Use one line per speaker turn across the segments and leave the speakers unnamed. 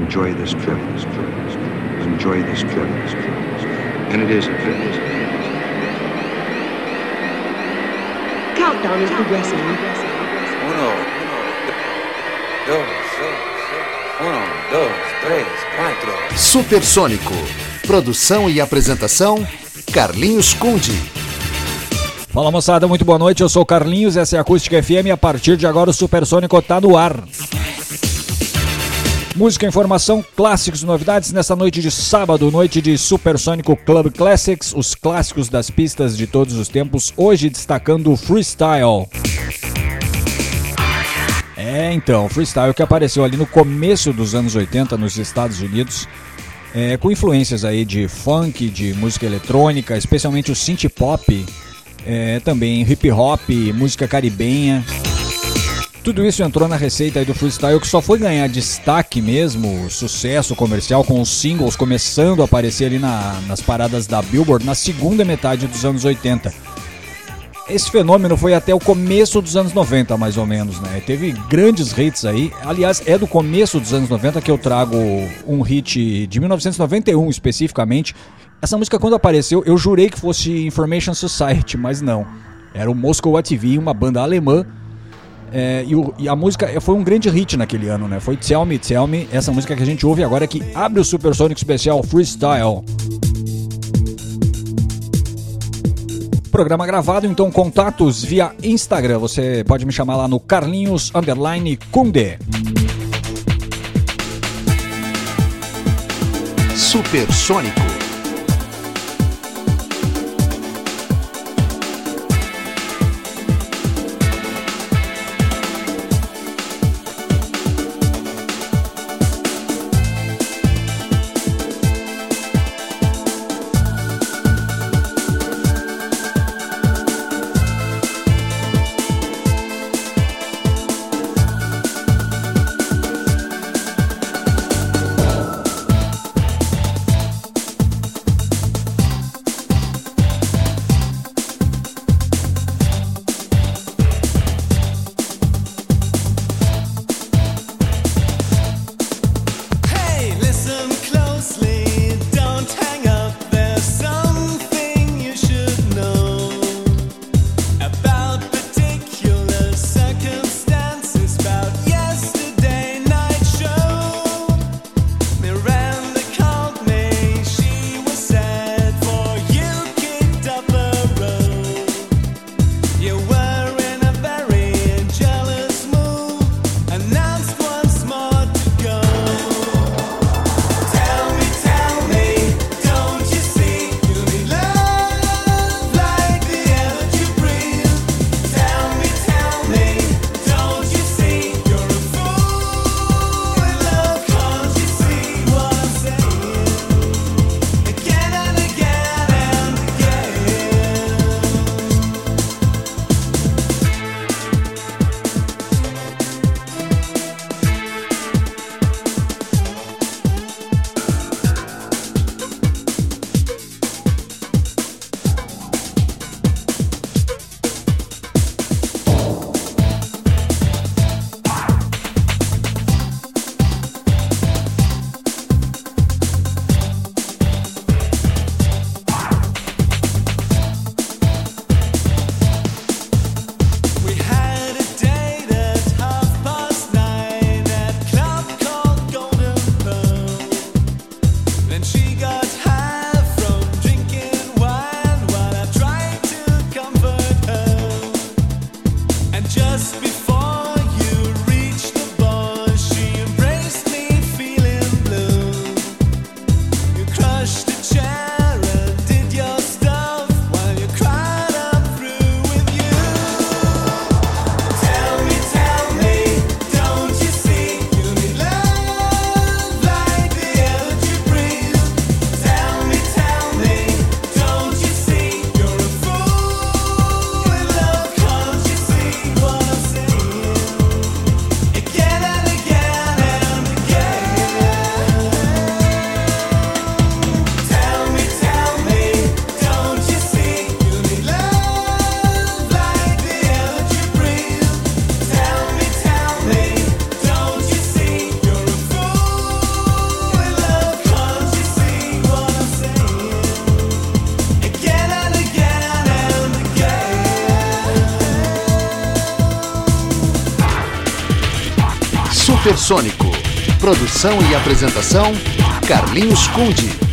enjoy this trip. Enjoy this trip. And it is a trip.
Countdown is progressing.
Uno, dos, uno, dos, três, quatro.
Supersônico. Produção e apresentação: Carlinhos Conde.
Fala moçada, muito boa noite. Eu sou o Carlinhos, essa é a Acústica FM a partir de agora o Supersônico tá no ar. Música, informação, clássicos, novidades nessa noite de sábado, noite de Supersônico Club Classics, os clássicos das pistas de todos os tempos, hoje destacando o freestyle. É, então, freestyle que apareceu ali no começo dos anos 80 nos Estados Unidos, é, com influências aí de funk, de música eletrônica, especialmente o synth pop, é, também hip hop, música caribenha. Tudo isso entrou na receita do freestyle que só foi ganhar destaque mesmo, sucesso comercial com os singles começando a aparecer ali na, nas paradas da Billboard na segunda metade dos anos 80. Esse fenômeno foi até o começo dos anos 90, mais ou menos, né? Teve grandes hits aí. Aliás, é do começo dos anos 90 que eu trago um hit de 1991 especificamente. Essa música quando apareceu, eu jurei que fosse Information Society, mas não. Era o Moscow ATV, uma banda alemã é, e, o, e, a música foi um grande hit naquele ano, né? Foi Tell Me, Tell Me, essa música que a gente ouve agora que abre o Supersonic Especial Freestyle. Programa gravado, então contatos via Instagram. Você pode me chamar lá no Carlinhos Underline Kunde.
Supersônico.
Supersônico. Produção e apresentação: Carlinhos Conde.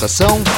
Apresentação: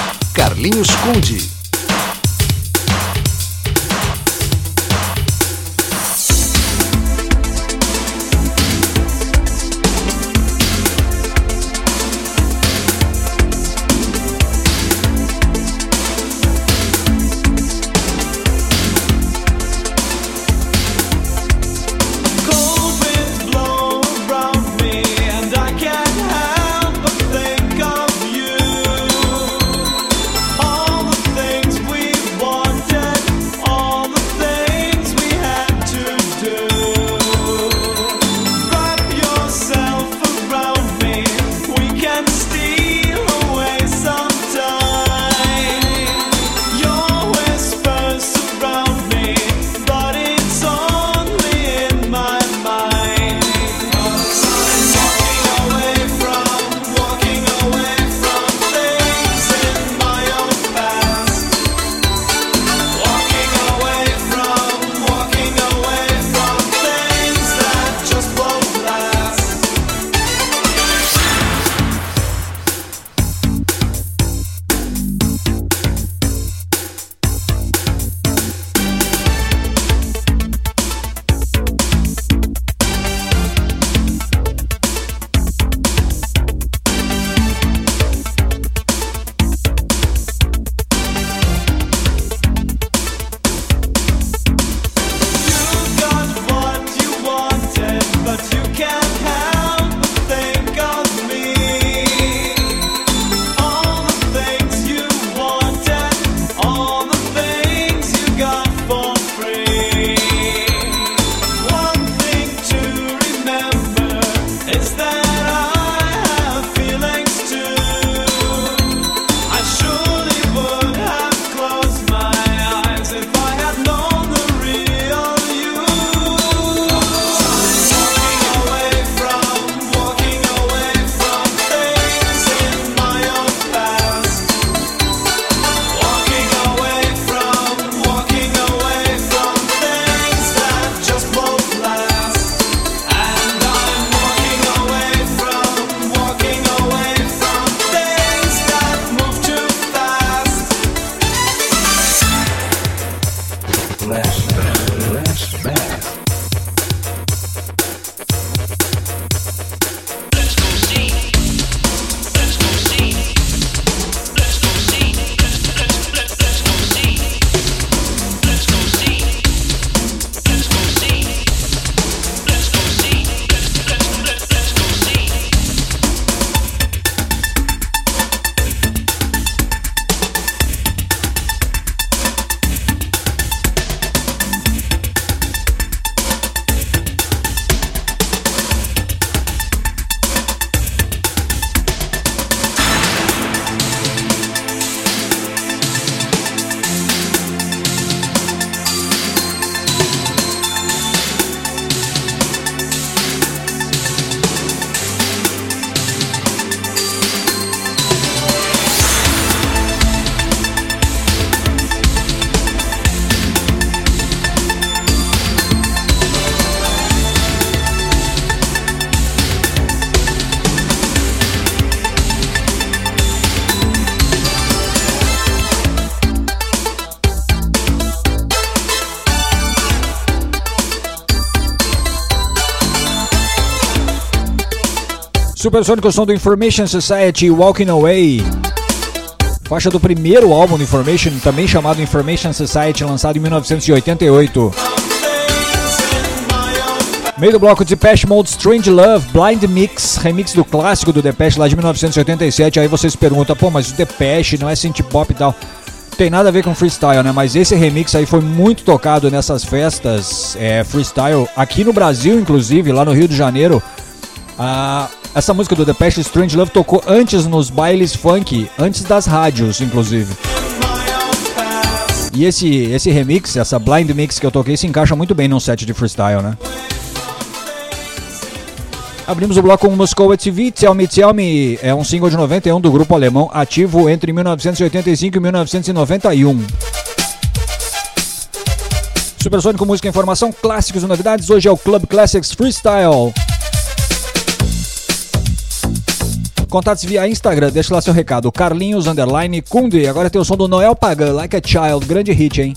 Supersônico som do Information Society Walking Away. Faixa do primeiro álbum do Information, também chamado Information Society, lançado em 1988. Meio do bloco Depeche Mode Strange Love, Blind Mix, remix do clássico do Depeche lá de 1987. Aí vocês perguntam, pô, mas o Depeche não é synth pop e tal. Tem nada a ver com freestyle, né? Mas esse remix aí foi muito tocado nessas festas é, freestyle, aqui no Brasil, inclusive, lá no Rio de Janeiro. Ah, essa música do Depeche Strange Love tocou antes nos bailes funk, antes das rádios, inclusive. E esse, esse remix, essa blind mix que eu toquei, se encaixa muito bem num set de freestyle, né? Abrimos o bloco com Moscow TV, Tell Me Tell Me, é um single de 91 do grupo alemão, ativo entre 1985 e 1991. Supersônico Música Informação, clássicos e novidades, hoje é o Club Classics Freestyle. Contatos via Instagram, deixa lá seu recado. Carlinhos Underline Kundi. Agora tem o som do Noel Pagan, Like a Child, grande hit, hein?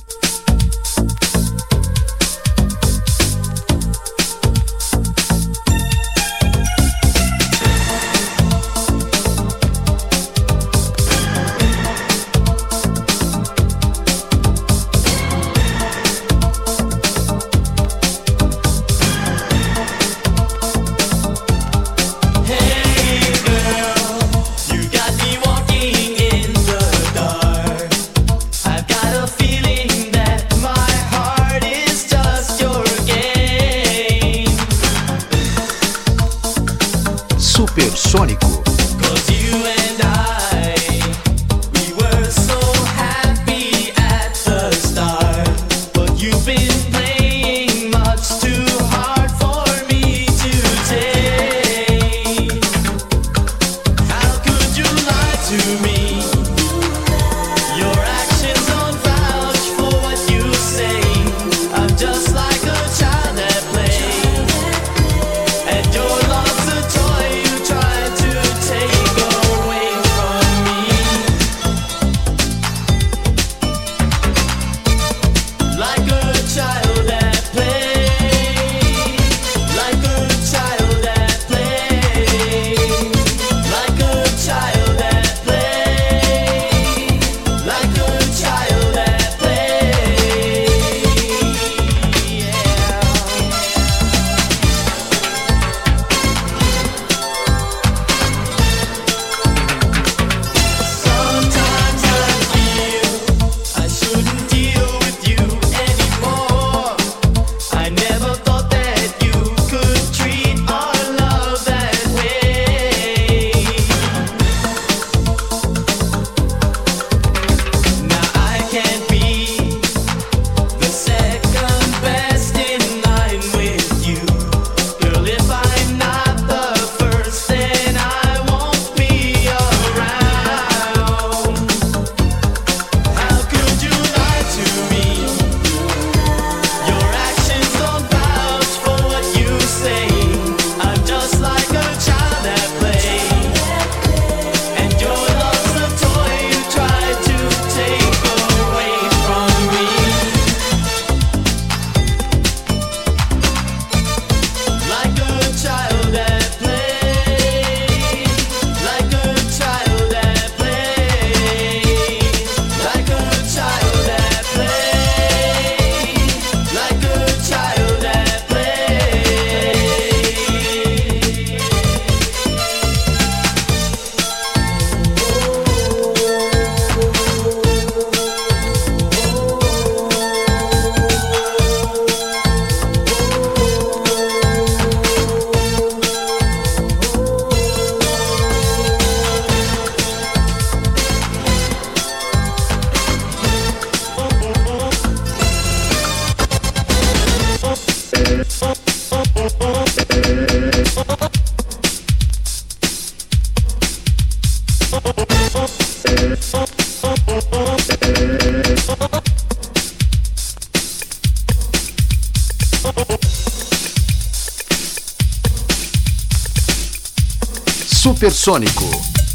Supersônico.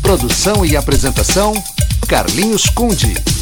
Produção e apresentação: Carlinhos Conde.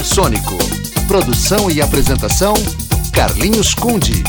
Supersônico. Produção e apresentação: Carlinhos Conde.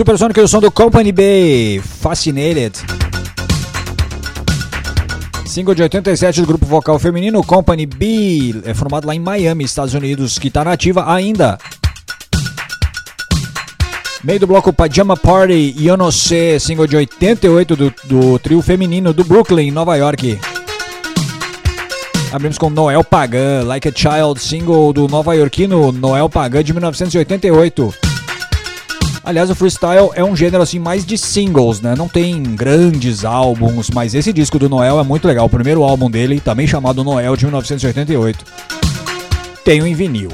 Supersonic e o som do Company Bay, Fascinated. Single de 87 do grupo vocal feminino Company B, é formado lá em Miami, Estados Unidos, que está nativa ainda. Meio do bloco Pajama Party, Yo No Sé, single de 88 do, do trio feminino do Brooklyn, Nova York. Abrimos com Noel Pagan, Like a Child, single do nova-iorquino Noel Pagan de 1988. Aliás, o freestyle é um gênero assim mais de singles, né? Não tem grandes álbuns, mas esse disco do Noel é muito legal. O primeiro álbum dele, também chamado Noel de 1988. Tenho em vinil.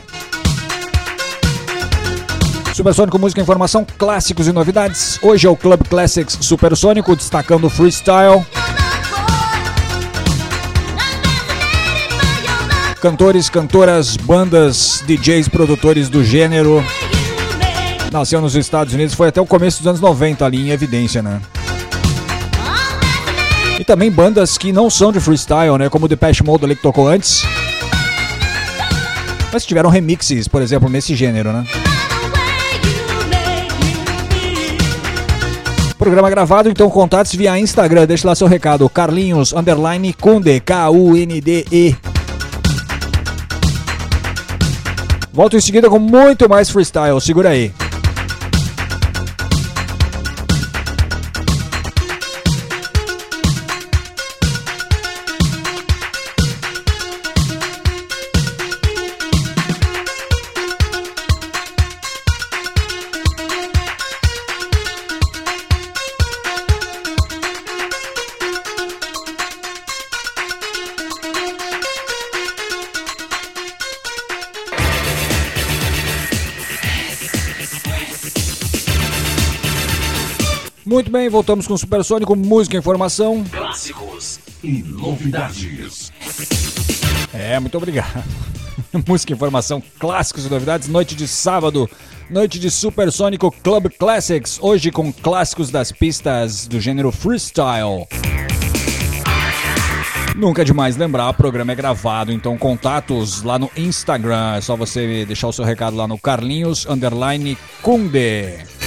Supersônico Música Informação, clássicos e novidades. Hoje é o Club Classics Supersônico, destacando o freestyle. Cantores, cantoras, bandas, DJs, produtores do gênero. Nasceu nos Estados Unidos, foi até o começo dos anos 90 ali em evidência, né? E também bandas que não são de freestyle, né? Como o Depeche Mode ali que tocou antes. Mas tiveram remixes, por exemplo, nesse gênero, né? Programa gravado, então contatos via Instagram. Deixe lá seu recado. Carlinhos, underline, Kunde, K-U-N-D-E. Volto em seguida com muito mais freestyle. Segura aí. Voltamos com o Supersônico, música e informação.
Clássicos e novidades.
É, muito obrigado. música, informação, clássicos e novidades. Noite de sábado, noite de Supersônico Club Classics. Hoje com clássicos das pistas do gênero freestyle. Nunca é demais lembrar, o programa é gravado, então contatos lá no Instagram. É só você deixar o seu recado lá no Carlinhos Underline Kunde.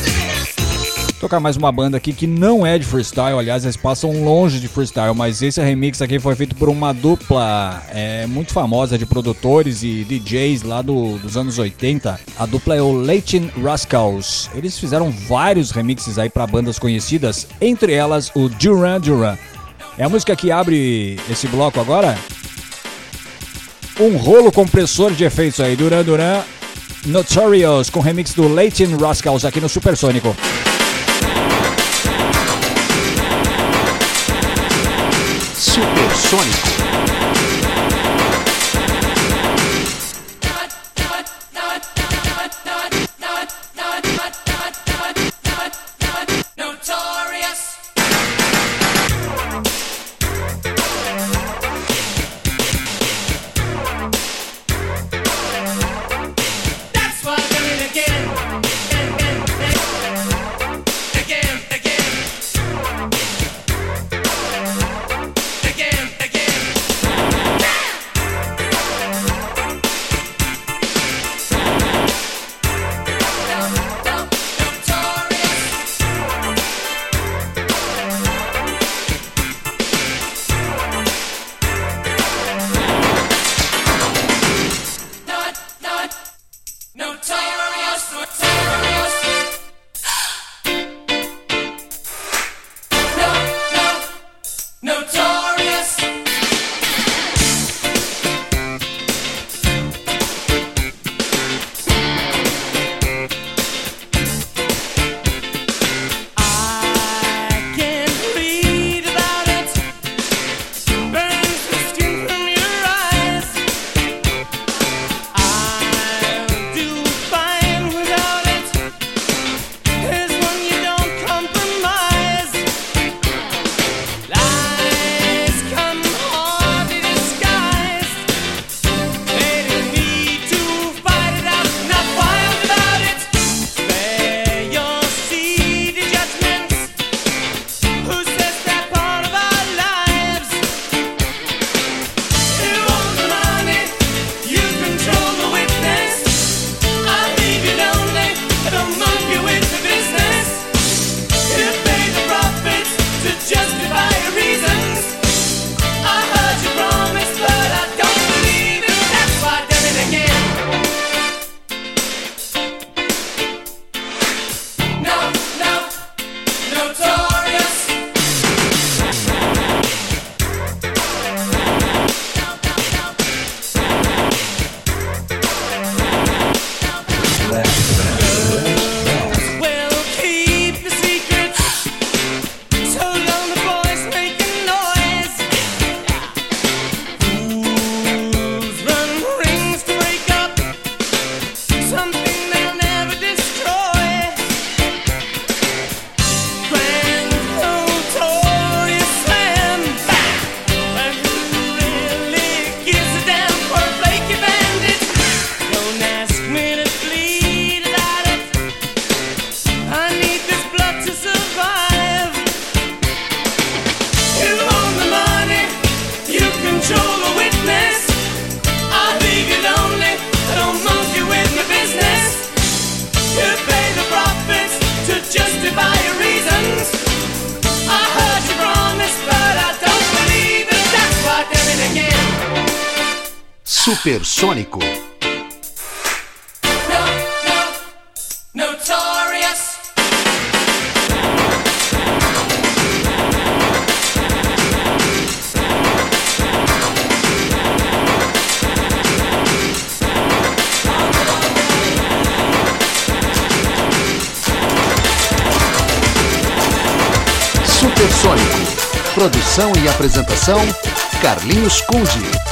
Tocar mais uma banda aqui que não é de freestyle, aliás, eles passam longe de freestyle, mas esse remix aqui foi feito por uma dupla é, muito famosa de produtores e DJs lá do, dos anos 80. A dupla é o Latin Rascals. Eles fizeram vários remixes aí para bandas conhecidas, entre elas o Duran Duran. É a música que abre esse bloco agora. Um rolo compressor de efeitos aí, Duran Duran Notorious, com remix do Latin Rascals aqui no Supersônico.
Supersônico.
Supersônico. Produção e apresentação: Carlinhos Conde.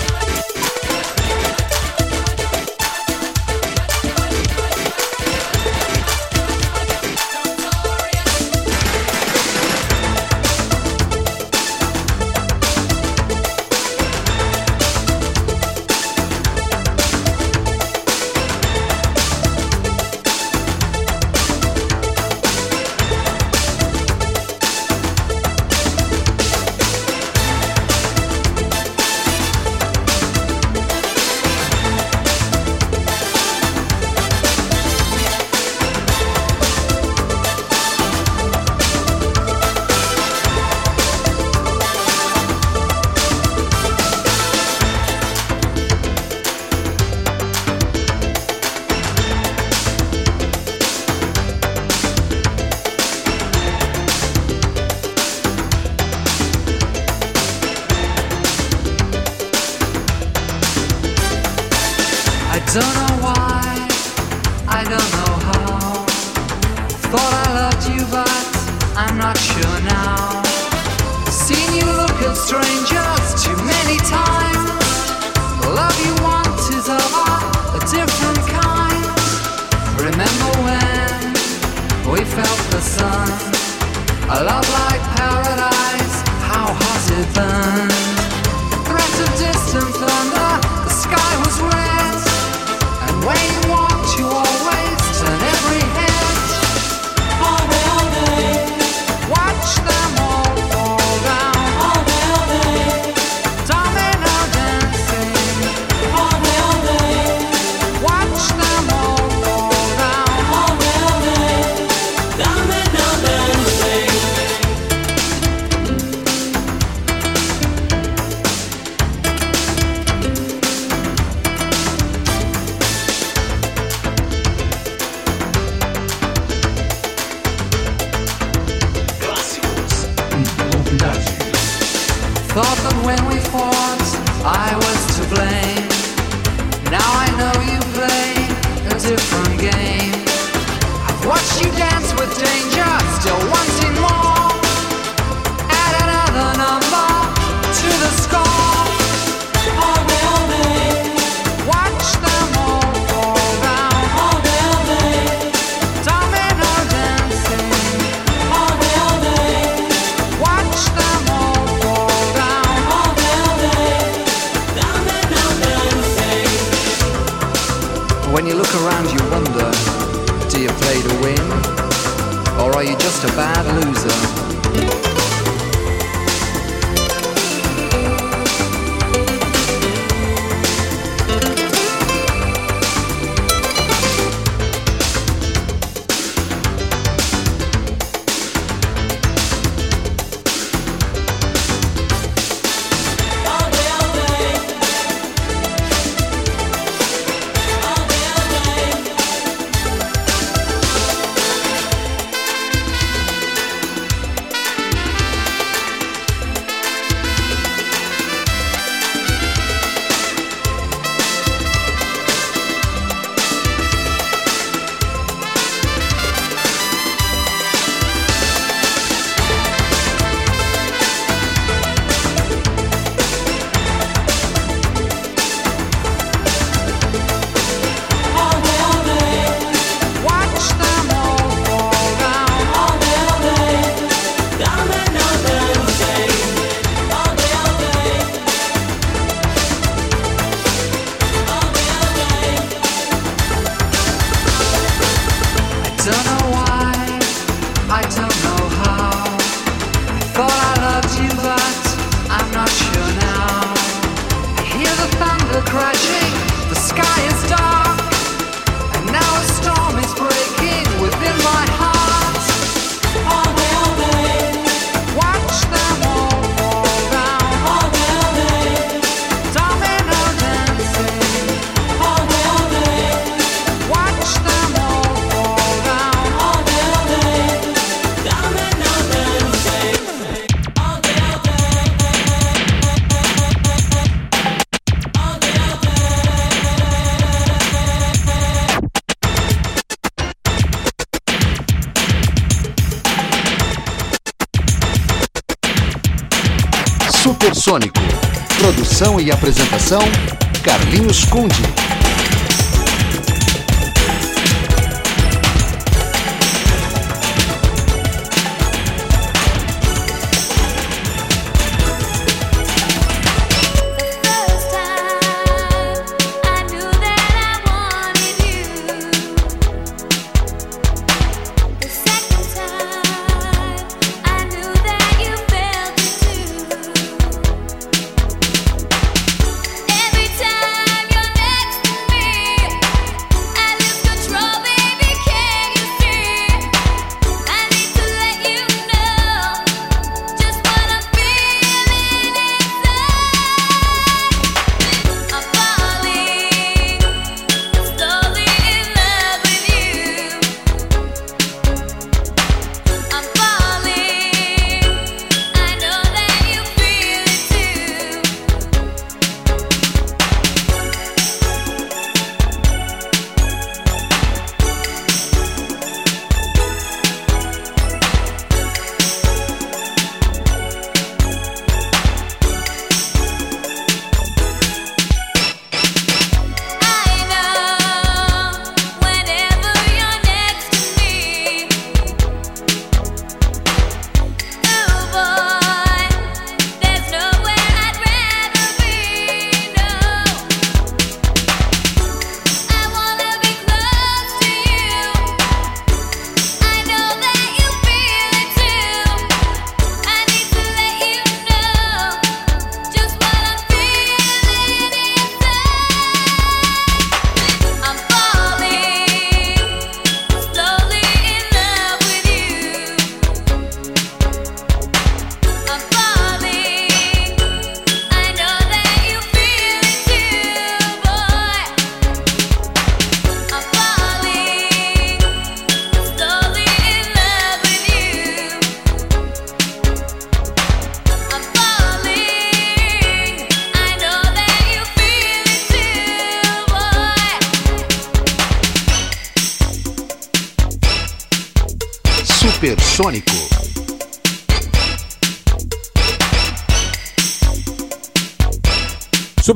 E
apresentação, Carlinhos Conde.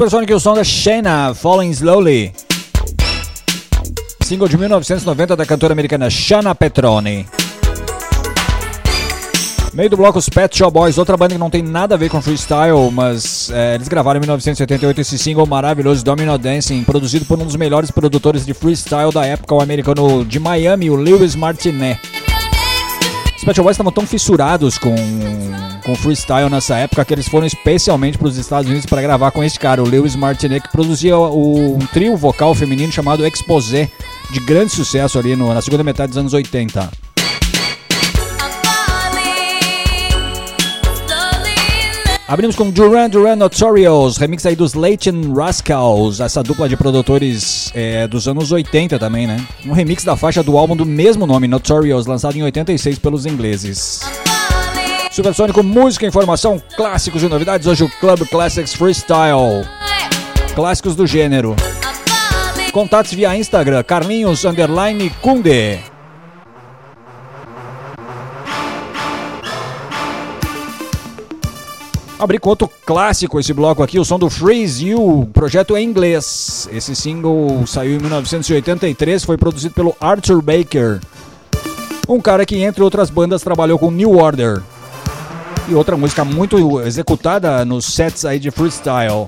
Supersonic e o som da Shayna, Falling Slowly. Single de 1990 da cantora americana Shana Petroni. Meio do bloco os Pet Shop Boys, outra banda que não tem nada a ver com freestyle, mas é, eles gravaram em 1978 esse single maravilhoso Domino Dancing, produzido por um dos melhores produtores de freestyle da época, o americano de Miami, o Lewis Martinet. Os Pet Boys estavam tão fissurados com, com freestyle nessa época que eles foram especialmente para os Estados Unidos para gravar com esse cara, o Lewis Martinet, que produzia o- um trio vocal feminino chamado Exposé, de grande sucesso ali no- na segunda metade dos anos 80. Abrimos com Duran Duran Notorious, remix aí dos Latin Rascals, essa dupla de produtores é, dos anos 80 também, né? Um remix da faixa do álbum do mesmo nome, Notorious, lançado em 86 pelos ingleses. Supersônico, música, informação, clássicos e novidades. Hoje o Club Classics Freestyle. Clássicos do gênero. Contatos via Instagram, Carlinhos Underline Kunde. Abri com outro clássico esse bloco aqui, o som do Freeze You, projeto em inglês. Esse single saiu em 1983, foi produzido pelo Arthur Baker. Um cara que, entre outras bandas, trabalhou com New Order. E outra música muito executada nos sets aí de freestyle.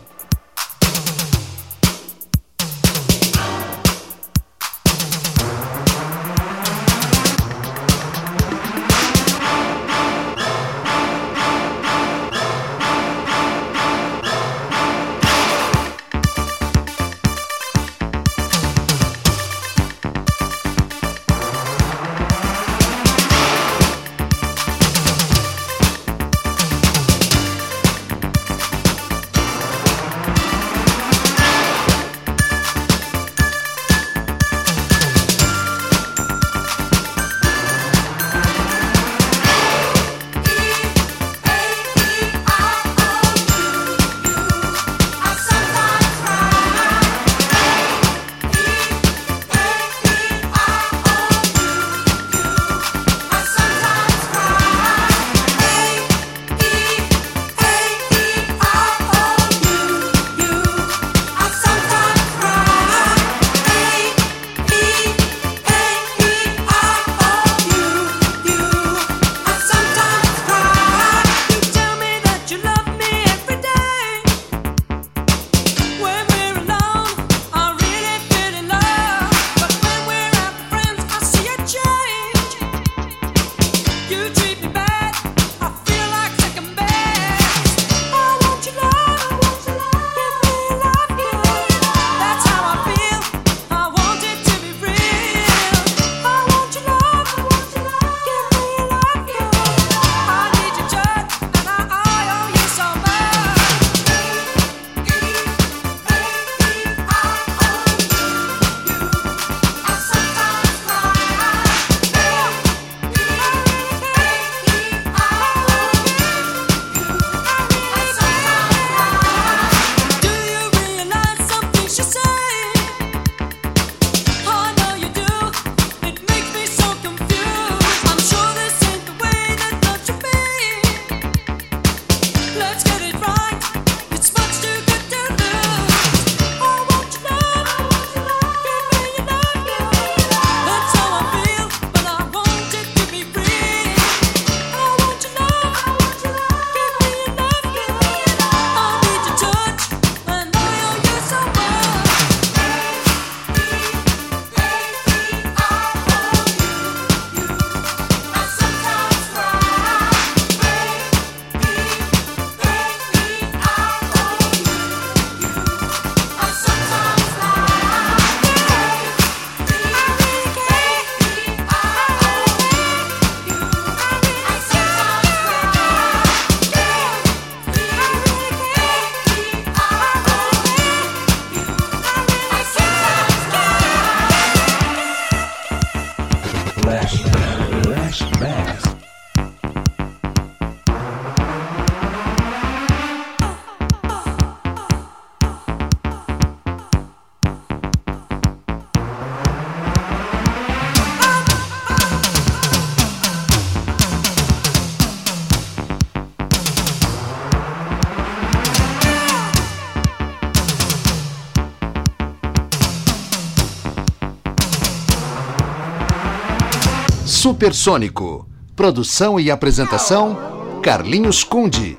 Supersônico. Produção e apresentação: Carlinhos Conde.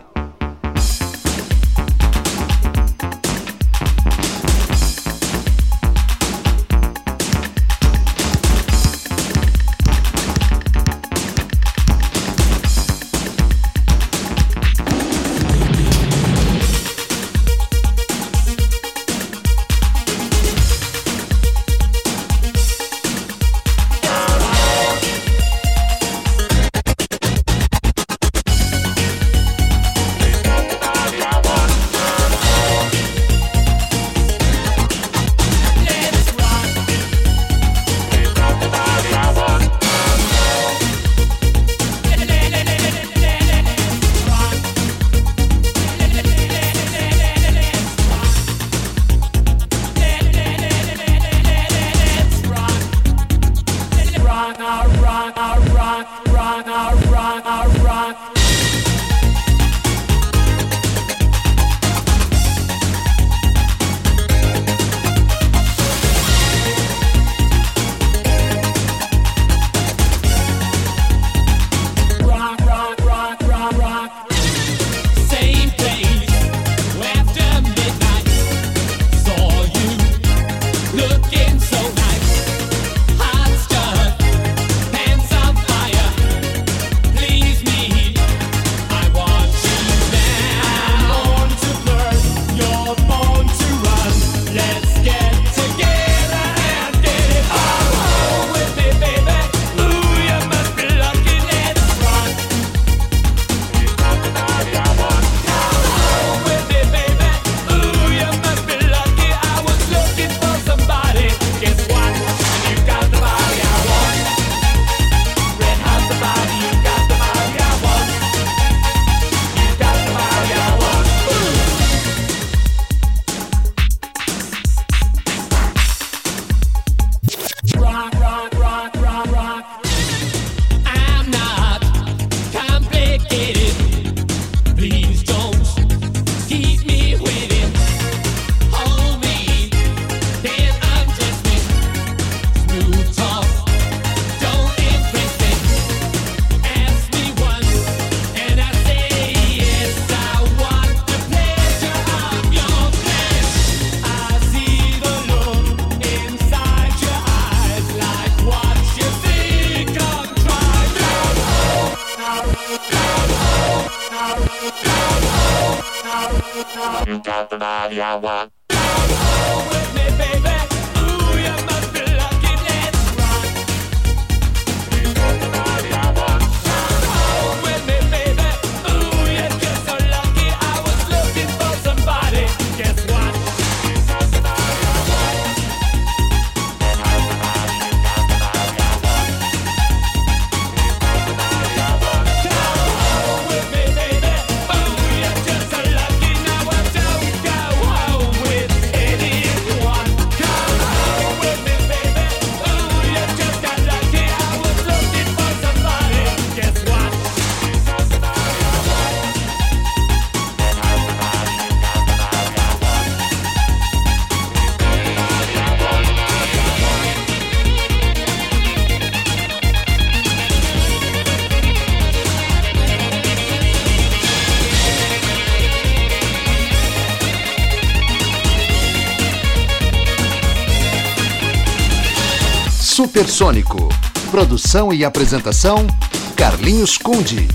Hipersônico. Produção e apresentação: Carlinhos Conde.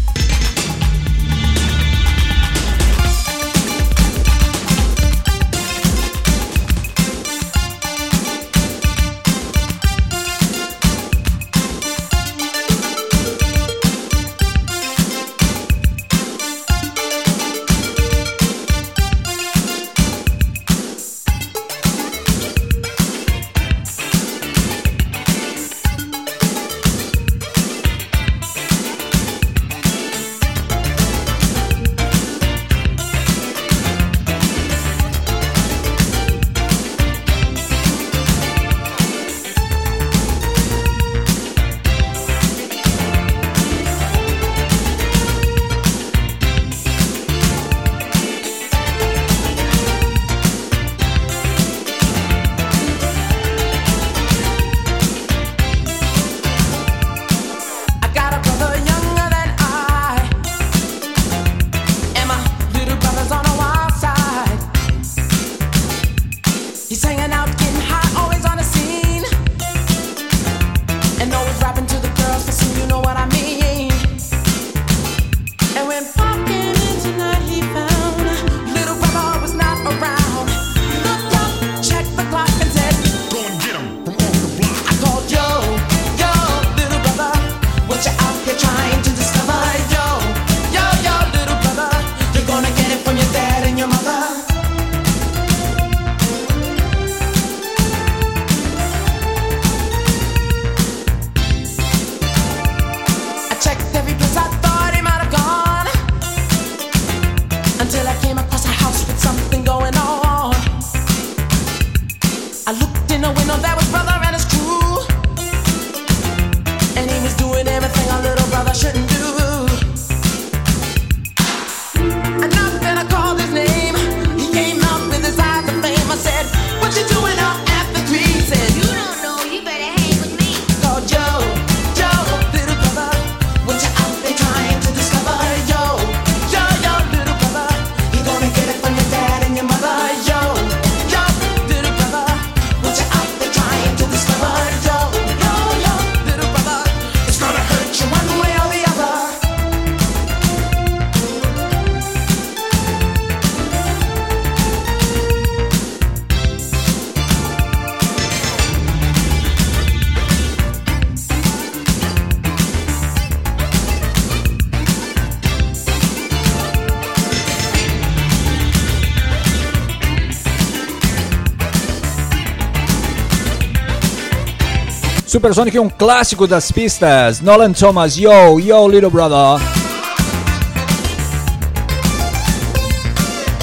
Supersonic é um clássico das pistas. Nolan Thomas, yo, yo, little brother.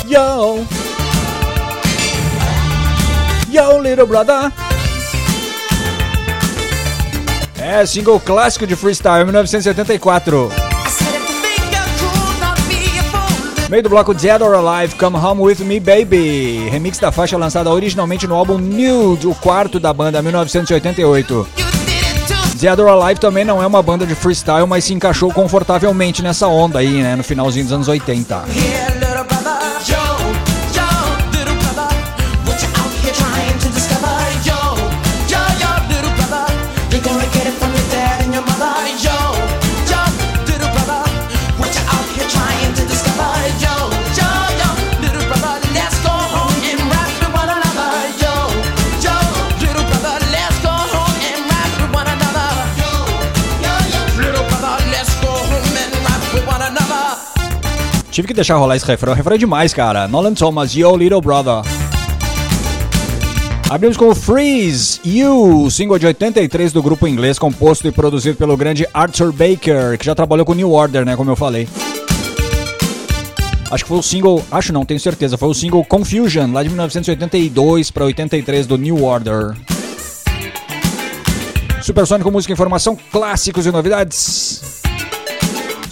Yo. Yo, little brother. É, single clássico de freestyle, 1974. Meio do bloco Dead or Alive, Come Home With Me Baby. Remix da faixa lançada originalmente no álbum Nude, o quarto da banda, 1988. Dead or Alive também não é uma banda de freestyle, mas se encaixou confortavelmente nessa onda aí, né, no finalzinho dos anos 80. Tive que deixar rolar esse refrão, refrão é demais, cara. Nolan Thomas, Yo Little Brother. Abrimos com Freeze, You, single de 83 do grupo inglês, composto e produzido pelo grande Arthur Baker, que já trabalhou com New Order, né, como eu falei. Acho que foi o single, acho não, tenho certeza, foi o single Confusion, lá de 1982 para 83 do New Order. Supersônico Música Informação, clássicos e novidades.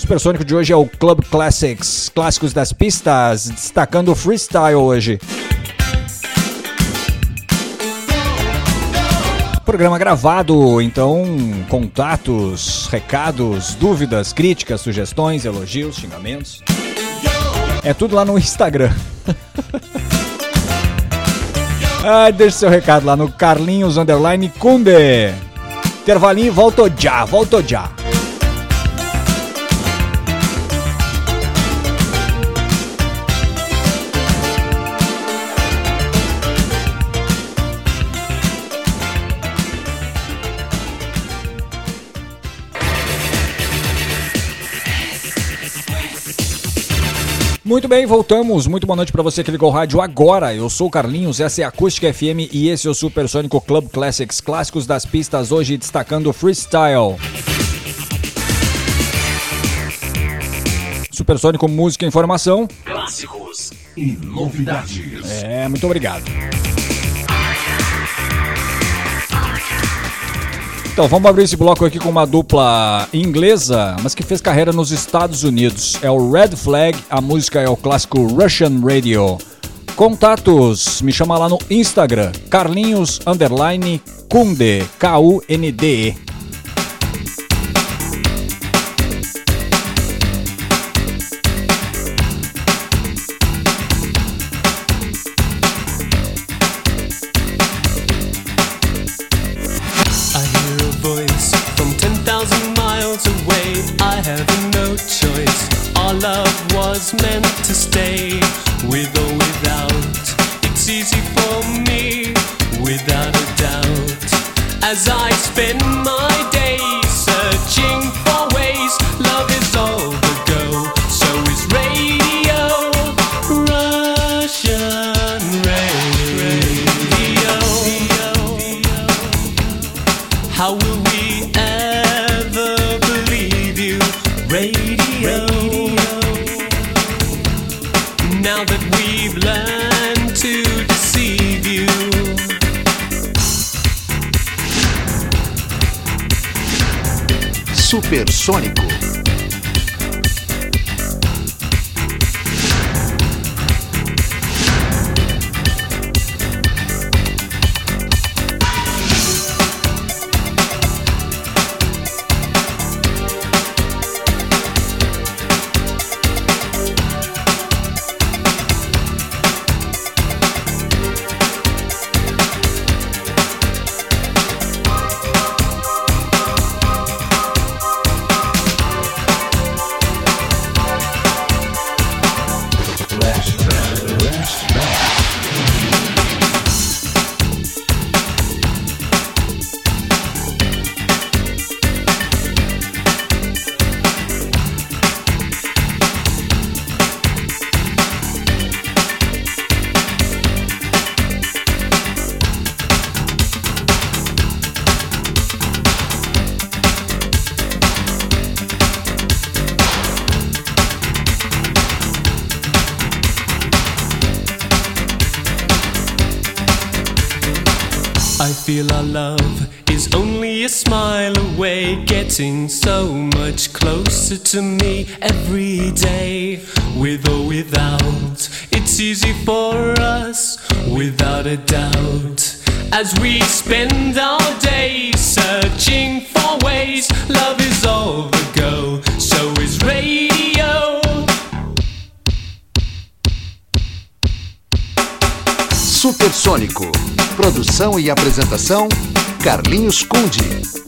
Supersônico de hoje é o Club Classics, clássicos das pistas, destacando o freestyle hoje. Programa gravado, então contatos, recados, dúvidas, críticas, sugestões, elogios, xingamentos. É tudo lá no Instagram. ah, deixa seu recado lá no Carlinhos Underline Kunde. Intervalinho, volto já, volto já. Muito bem, voltamos. Muito boa noite para você que ligou o rádio agora. Eu sou o Carlinhos, essa é a Acústica FM e esse é o Supersônico Club Classics, clássicos das pistas, hoje destacando freestyle. Supersônico Música e Informação.
Clássicos e novidades.
É, muito obrigado. Então, vamos abrir esse bloco aqui com uma dupla inglesa, mas que fez carreira nos Estados Unidos. É o Red Flag, a música é o clássico Russian Radio. Contatos, me chama lá no Instagram, Carlinhos Underline Kunde, K-U-N-D-E.
e apresentação, Carlinhos Conde.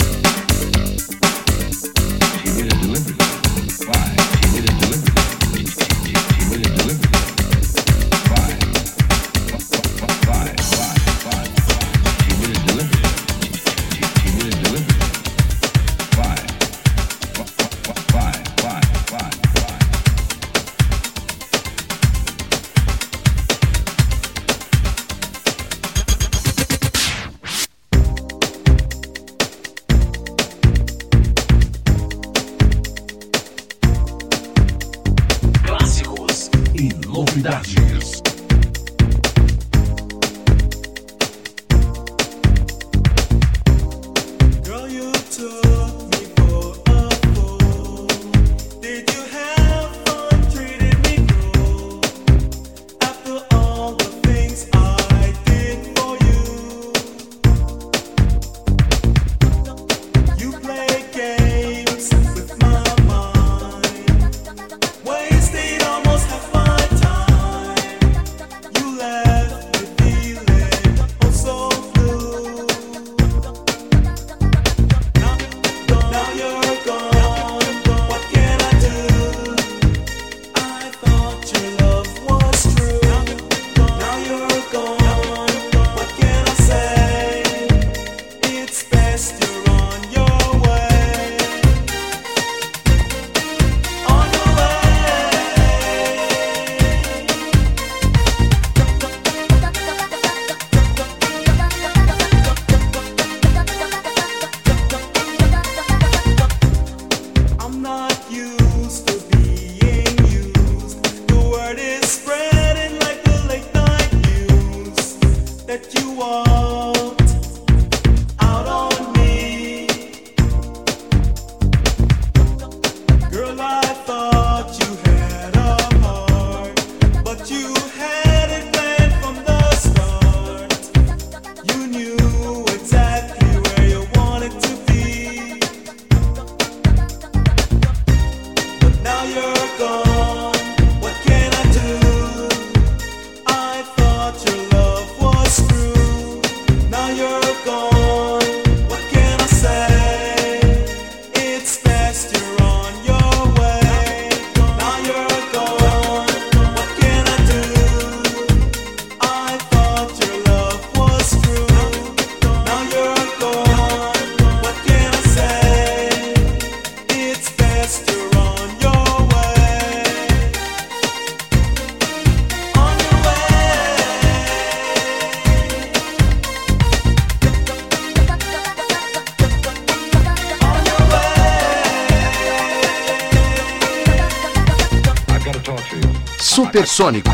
Sônico.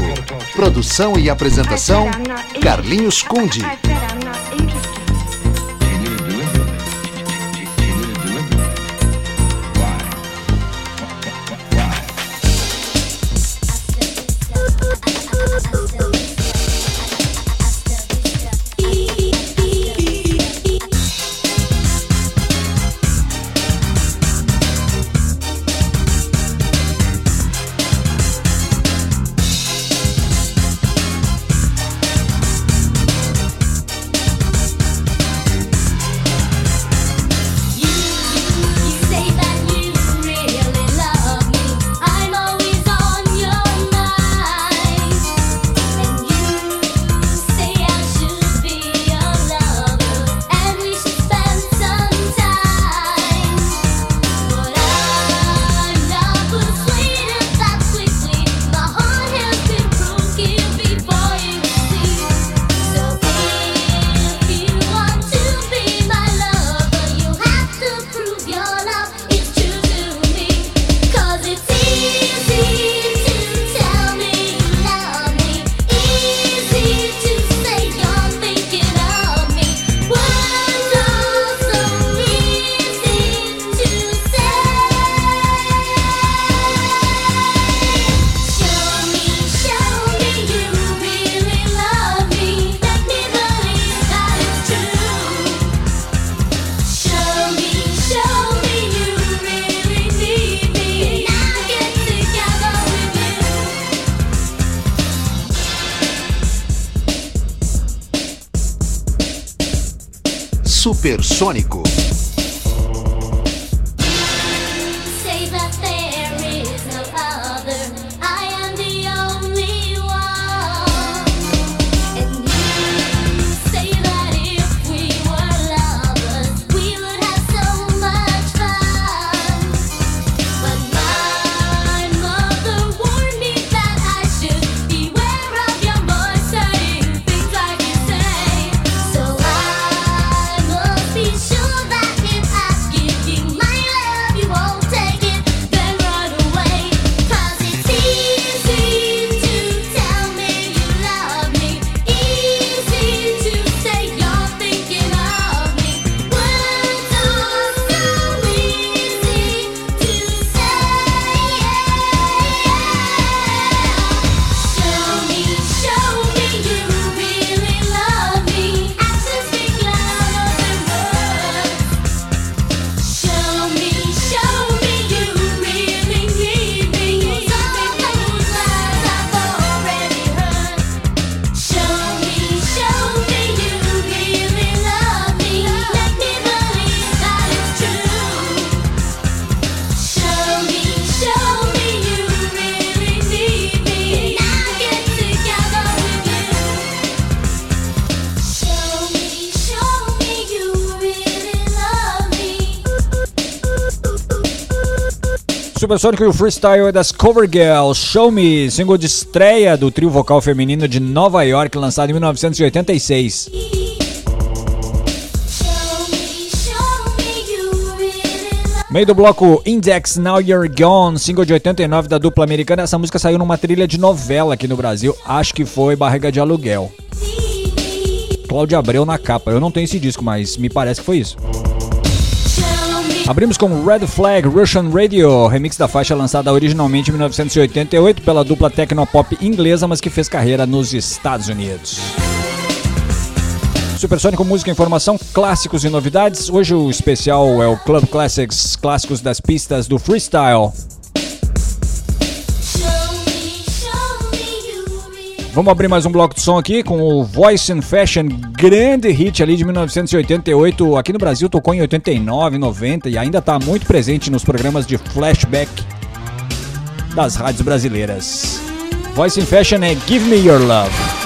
Produção e apresentação: Carlinhos Conde.
Supersônico.
Supersônico e o freestyle é das Cover Girls, Show Me, single de estreia do trio vocal feminino de Nova York, lançado em 1986.
Show me, show me you really love
Meio do bloco Index Now You're Gone, single de 89 da dupla americana. Essa música saiu numa trilha de novela aqui no Brasil, acho que foi Barriga de Aluguel. Cláudia Abreu na capa. Eu não tenho esse disco, mas me parece que foi isso. Abrimos com Red Flag Russian Radio, remix da faixa lançada originalmente em 1988 pela dupla tecnopop inglesa, mas que fez carreira nos Estados Unidos. Supersônico Música e Informação, clássicos e novidades. Hoje o especial é o Club Classics, clássicos das pistas do freestyle. Vamos abrir mais um bloco de som aqui com o Voice and Fashion, grande hit ali de 1988. Aqui no Brasil tocou em 89, 90 e ainda está muito presente nos programas de flashback das rádios brasileiras. Voice and Fashion é Give Me Your Love.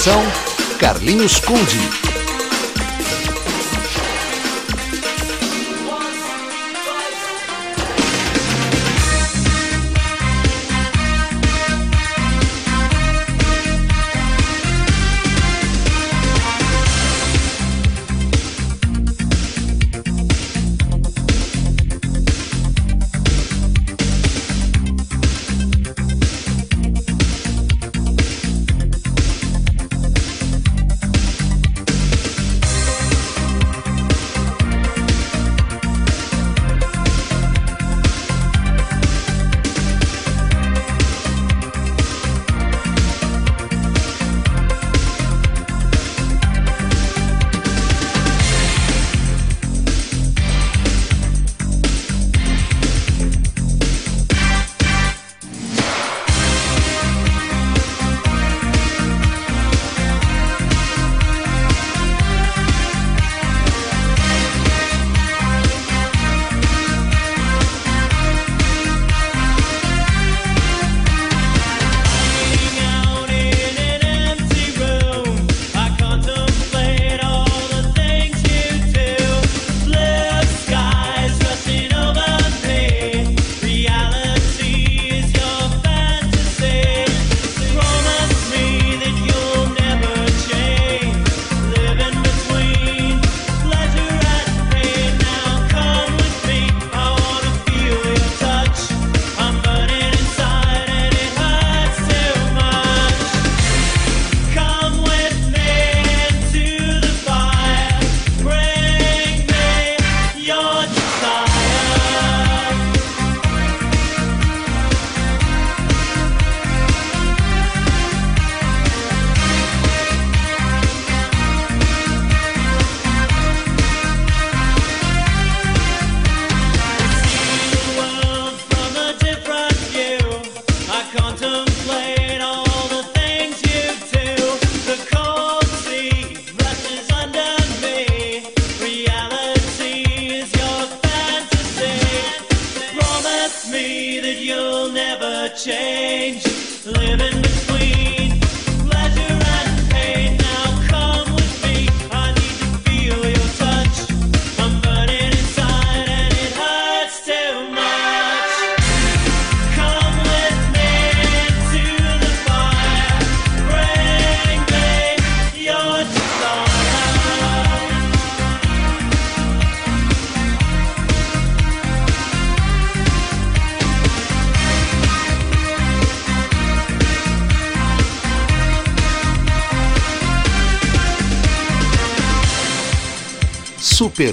Apresentação: Carlinhos Conde.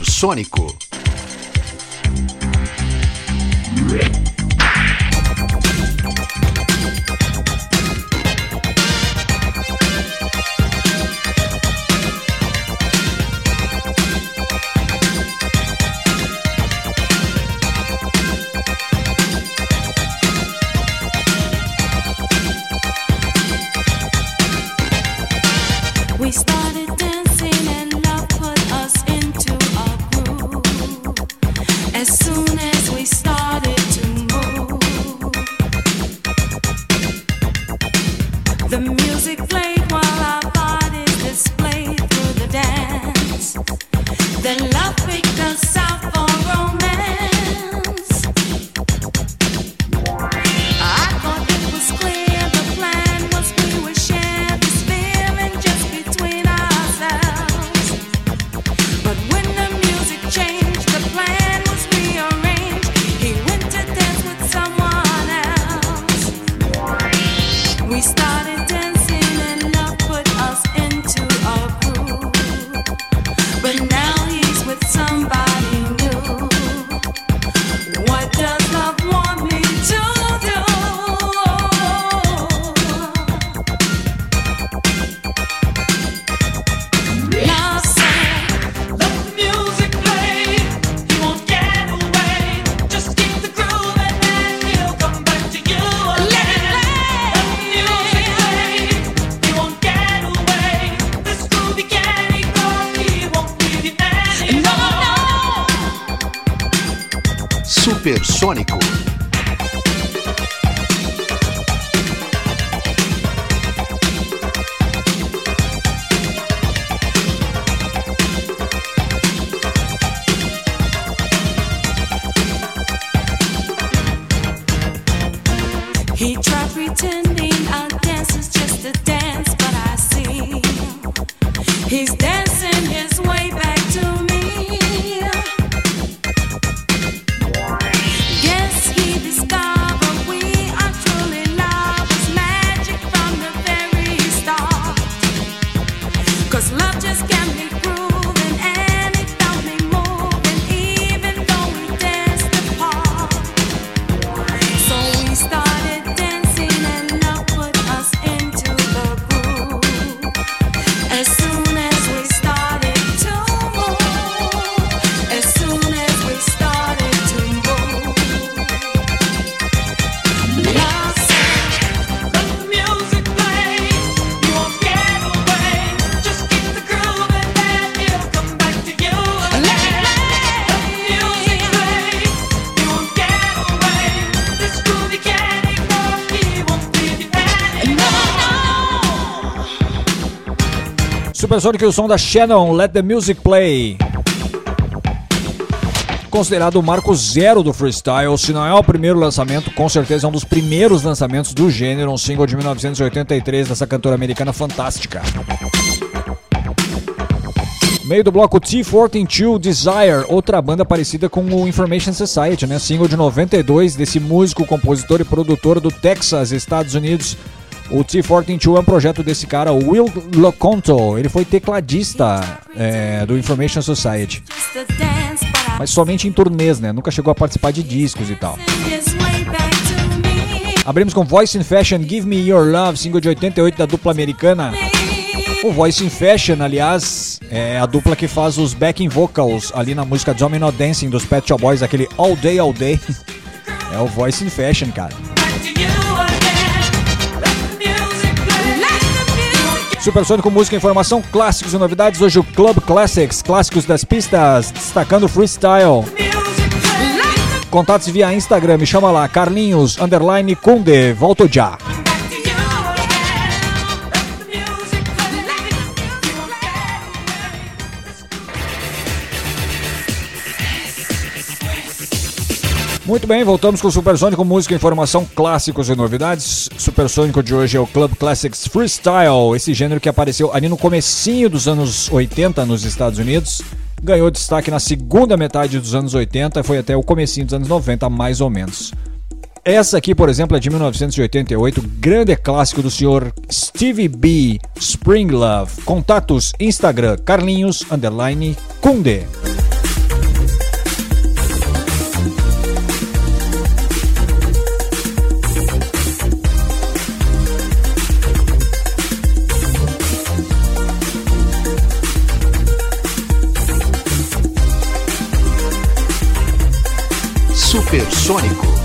Supersônico.
Supersonic e o som da Shannon, Let the Music Play. Considerado o marco zero do freestyle, se não é o primeiro lançamento, com certeza é um dos primeiros lançamentos do gênero, um single de 1983 dessa cantora americana fantástica. Meio do bloco T-42 Desire, outra banda parecida com o Information Society, né? Single de 92 desse músico, compositor e produtor do Texas, Estados Unidos. O T-42 é um projeto desse cara, o Will Loconto. Ele foi tecladista é, do Information Society, mas somente em turnês, né? Nunca chegou a participar de discos e tal. Abrimos com Voice in Fashion, Give Me Your Love, single de 88 da dupla americana. O Voice in Fashion, aliás, é a dupla que faz os backing vocals ali na música Domino Dancing dos Pet Shop Boys, aquele All Day All Day. É o Voice in Fashion, cara. Supersônico Música, Informação, Clássicos e Novidades. Hoje o Club Classics, clássicos das pistas, destacando freestyle. Contatos via Instagram, me chama lá, Carlinhos, underline Kunde. Volto já. Muito bem, voltamos com o Supersônico Música, Informação, Clássicos e Novidades. Supersônico de hoje é o Club Classics Freestyle, esse gênero que apareceu ali no comecinho dos anos 80 nos Estados Unidos. Ganhou destaque na segunda metade dos anos 80 e foi até o comecinho dos anos 90, mais ou menos. Essa aqui, por exemplo, é de 1988, grande clássico do senhor Stevie B. Spring Love. Contatos Instagram Carlinhos underline Kunde.
Supersônico.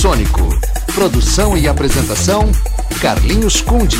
Supersônico. Produção e apresentação: Carlinhos Conde.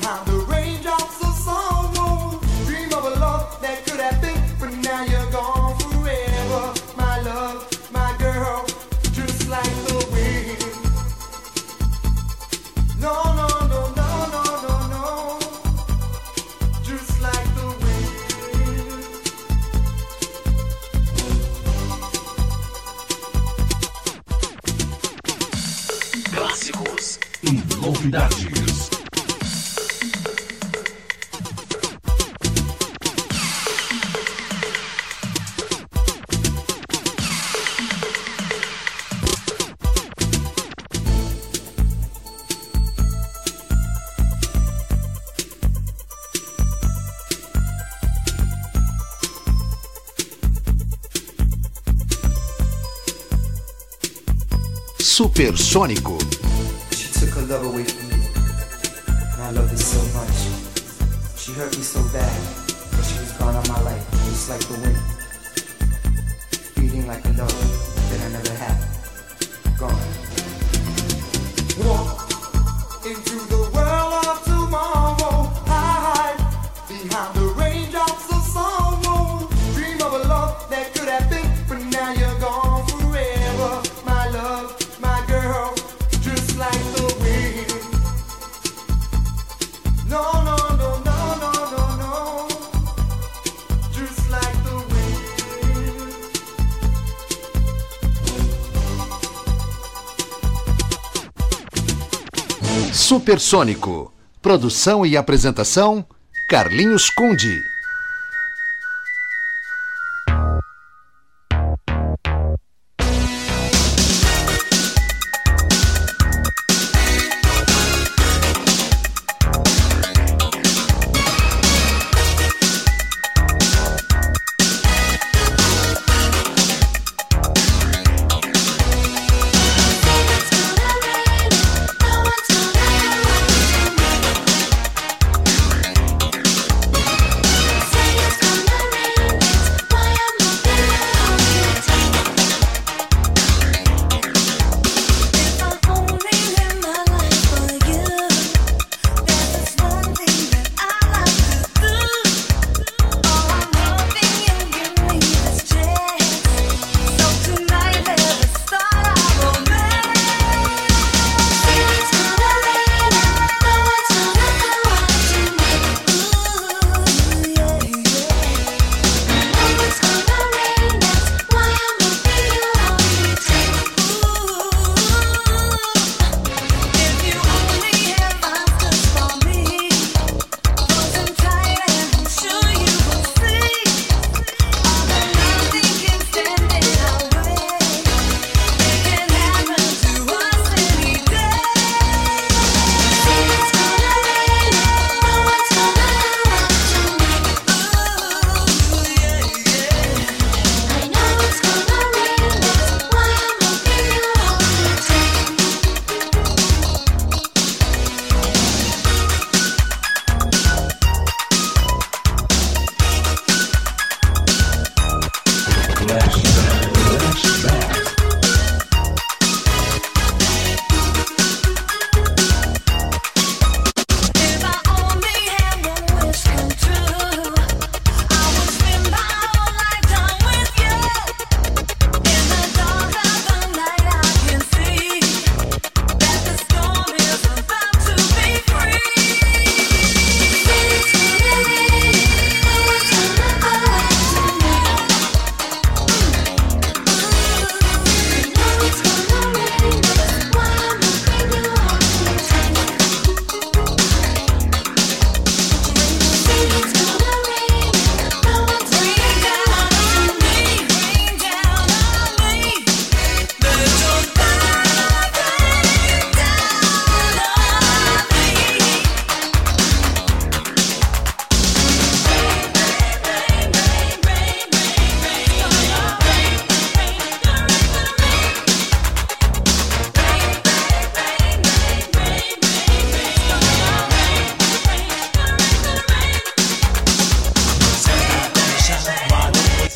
how
Supersônico. Supersônico. Produção e apresentação: Carlinhos Conde.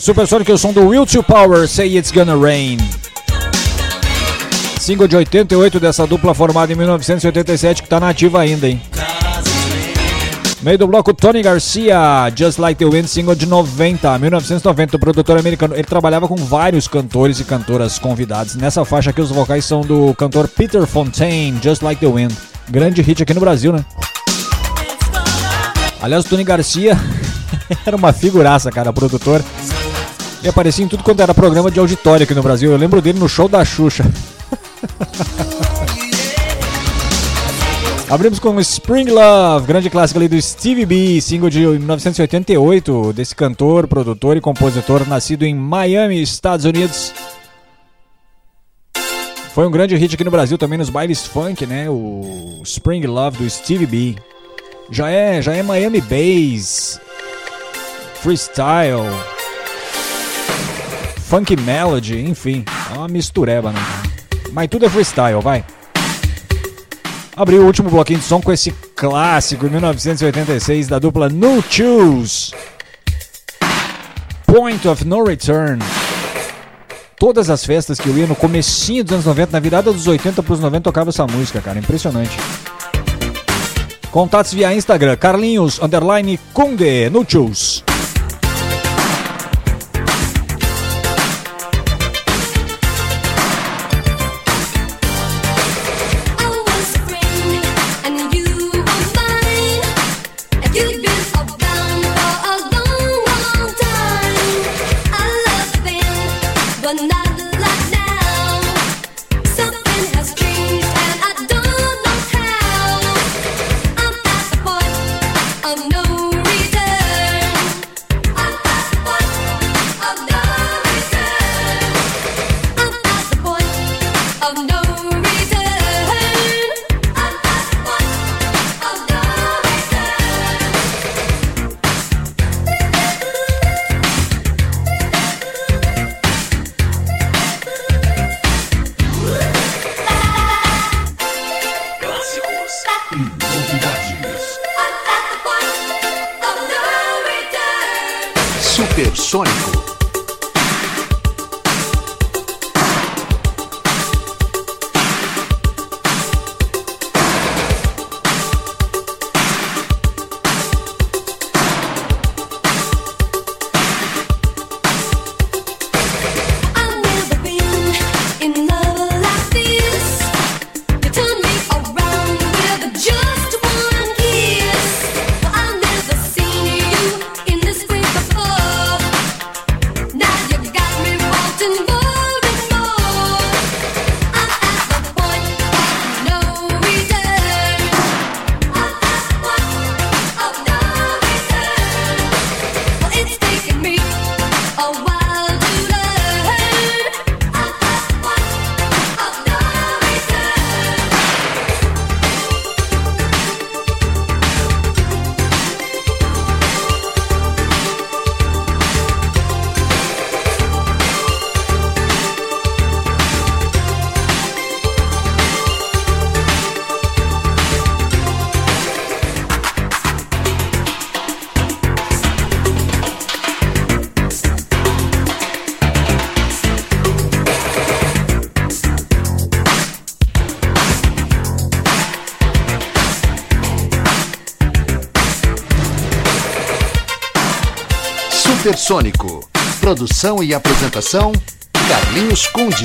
Supersonic, o som do Will to Power, Say It's Gonna Rain. Single de 88 dessa dupla formada em 1987 que tá nativa ainda, hein? Meio do bloco Tony Garcia, Just Like the Wind, single de 90, 1990, o produtor americano. Ele trabalhava com vários cantores e cantoras convidados. Nessa faixa aqui os vocais são do cantor Peter Fontaine, Just Like the Wind. Grande hit aqui no Brasil, né? Aliás, o Tony Garcia era uma figuraça, cara, produtor. E aparecia em tudo quanto era programa de auditório aqui no Brasil. Eu lembro dele no show da Xuxa. Abrimos com Spring Love, grande clássico ali do Stevie B, single de 1988, desse cantor, produtor e compositor nascido em Miami, Estados Unidos. Foi um grande hit aqui no Brasil também nos bailes funk, né? O Spring Love do Stevie B. Já é, já é Miami Bass, freestyle, funk melody, enfim, é uma mistureba, né? Mas tudo é freestyle, vai. Abriu o último bloquinho de som com esse clássico de 1986 da dupla No Choose. Point of No Return. Todas as festas que eu ia no comecinho dos anos 90, na virada dos 80 para os 90, tocava essa música, cara. Impressionante. Contatos via Instagram, Carlinhos, underline, Kunde, No Choose.
Supersônico. Produção e apresentação: Carlinhos Conde.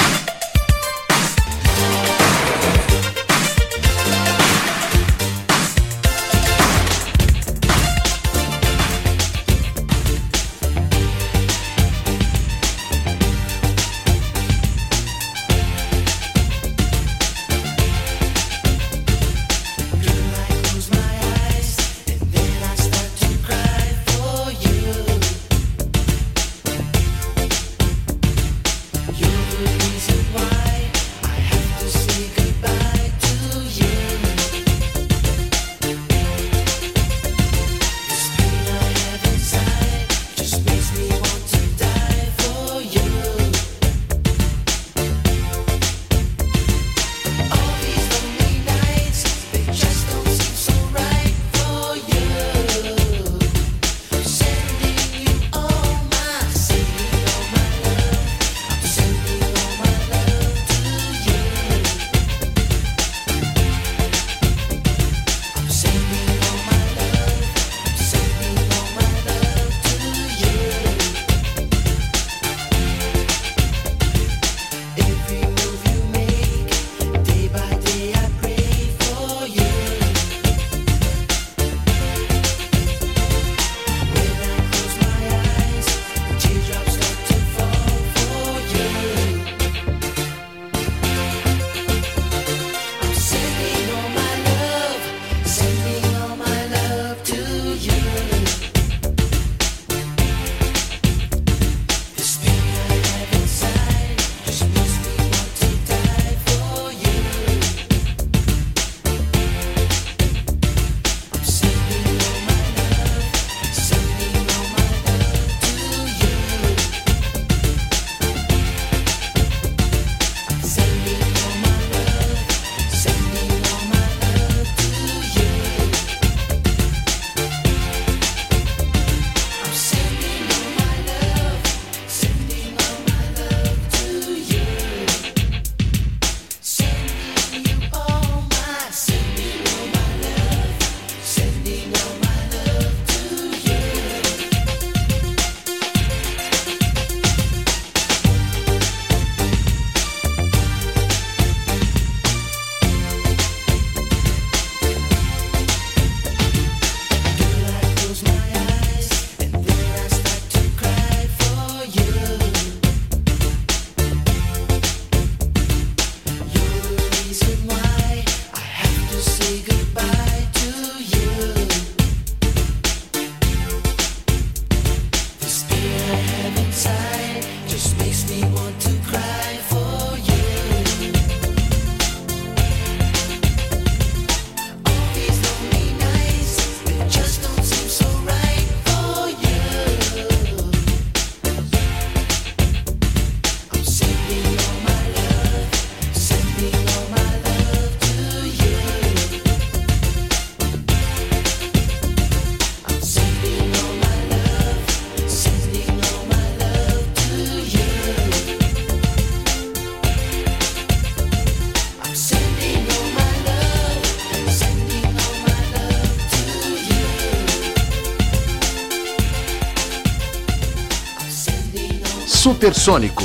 Supersônico.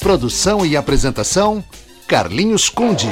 Produção e apresentação, Carlinhos Conde.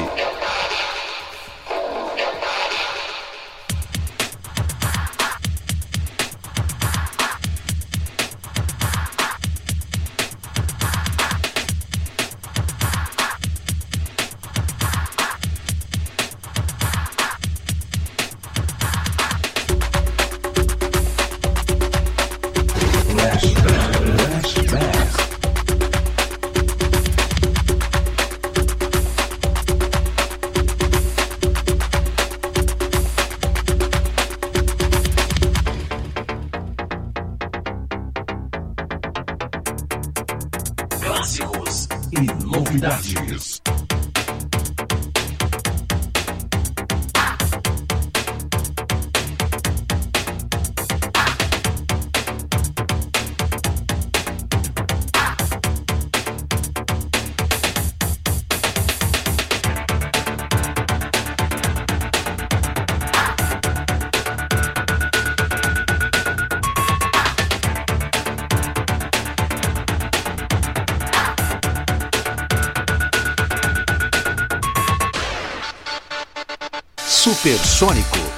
Supersônico.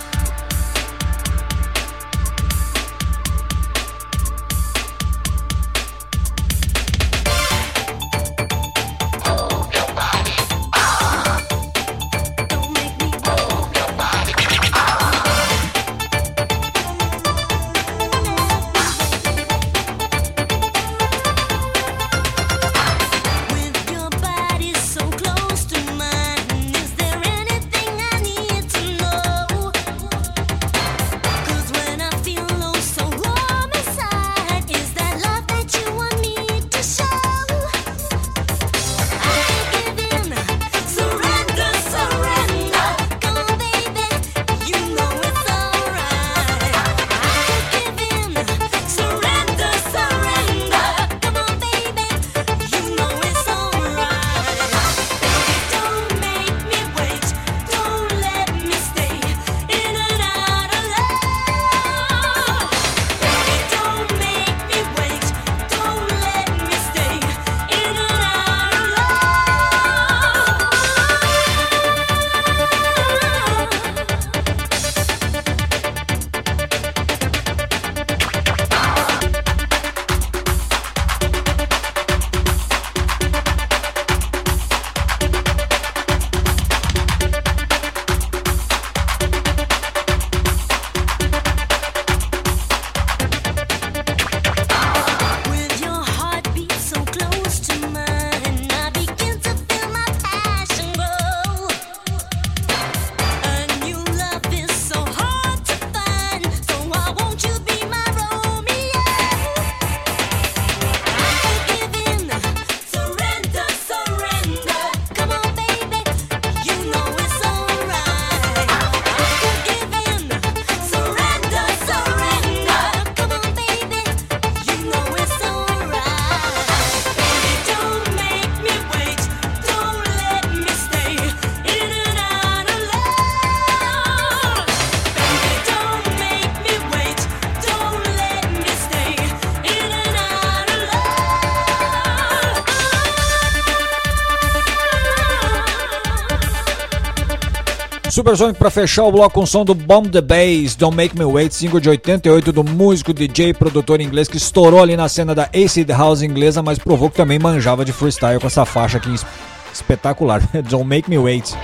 Supersonic para fechar o bloco com o som do Bomb the Bass, Don't Make Me Wait, single de 88 do músico, DJ produtor inglês que estourou ali na cena da Acid House inglesa, mas provou que também manjava de freestyle com essa faixa aqui es- espetacular, Don't Make Me Wait.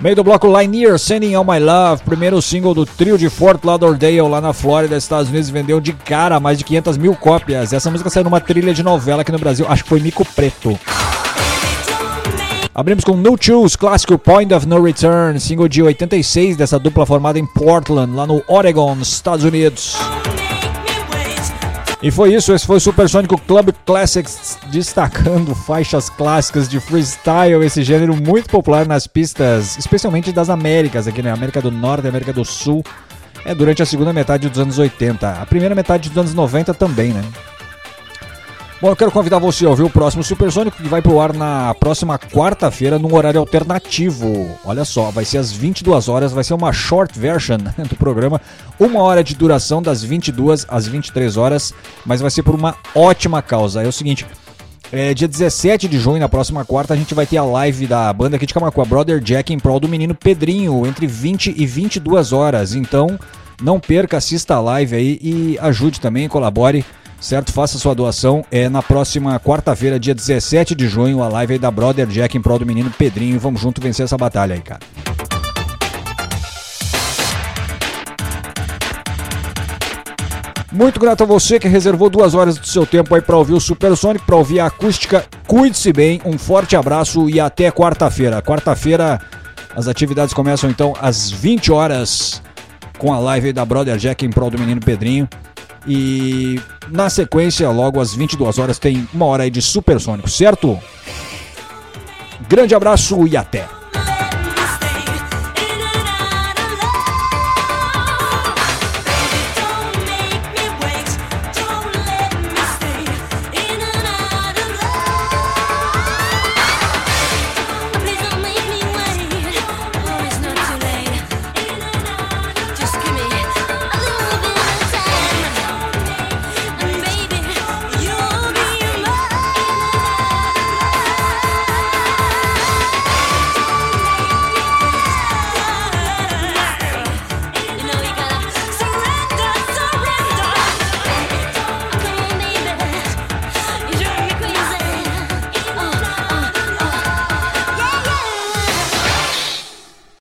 Meio do bloco Linear, Sending All My Love, primeiro single do trio de Fort Lauderdale lá na Flórida, Estados Unidos, vendeu de cara mais de 500 mil cópias. Essa música saiu numa trilha de novela aqui no Brasil, acho que foi Mico Preto. Abrimos com No Choose, clássico Point of No Return, single de 86 dessa dupla formada em Portland, lá no Oregon, Estados Unidos. E foi isso, esse foi o Supersônico Club Classics, destacando faixas clássicas de freestyle, esse gênero muito popular nas pistas, especialmente das Américas, aqui na América do Norte América do Sul, é durante a segunda metade dos anos 80, a primeira metade dos anos 90 também, né? Bom, eu quero convidar você a ouvir o próximo Supersônico que vai pro ar na próxima quarta-feira num horário alternativo. Olha só, vai ser às 22 horas, vai ser uma short version do programa, uma hora de duração das 22 às 23 horas, mas vai ser por uma ótima causa. É o seguinte, é, dia 17 de junho, na próxima quarta, a gente vai ter a live da banda aqui de Camacuã, Brother Jack, em prol do menino Pedrinho, entre 20 e 22 horas. Então, não perca, assista a live aí e ajude também, colabore, certo? Faça sua doação. É na próxima quarta-feira, dia 17 de junho, a live aí da Brother Jack em prol do menino Pedrinho. Vamos junto vencer essa batalha aí, cara. Muito grato a você que reservou duas horas do seu tempo aí para ouvir o Supersonic, para ouvir a acústica. Cuide-se bem, um forte abraço e até quarta-feira. Quarta-feira as atividades começam então às 20 horas com a live da Brother Jack em prol do menino Pedrinho. E na sequência, logo às 22 horas, tem uma hora aí de Supersônico, certo? Grande abraço e até!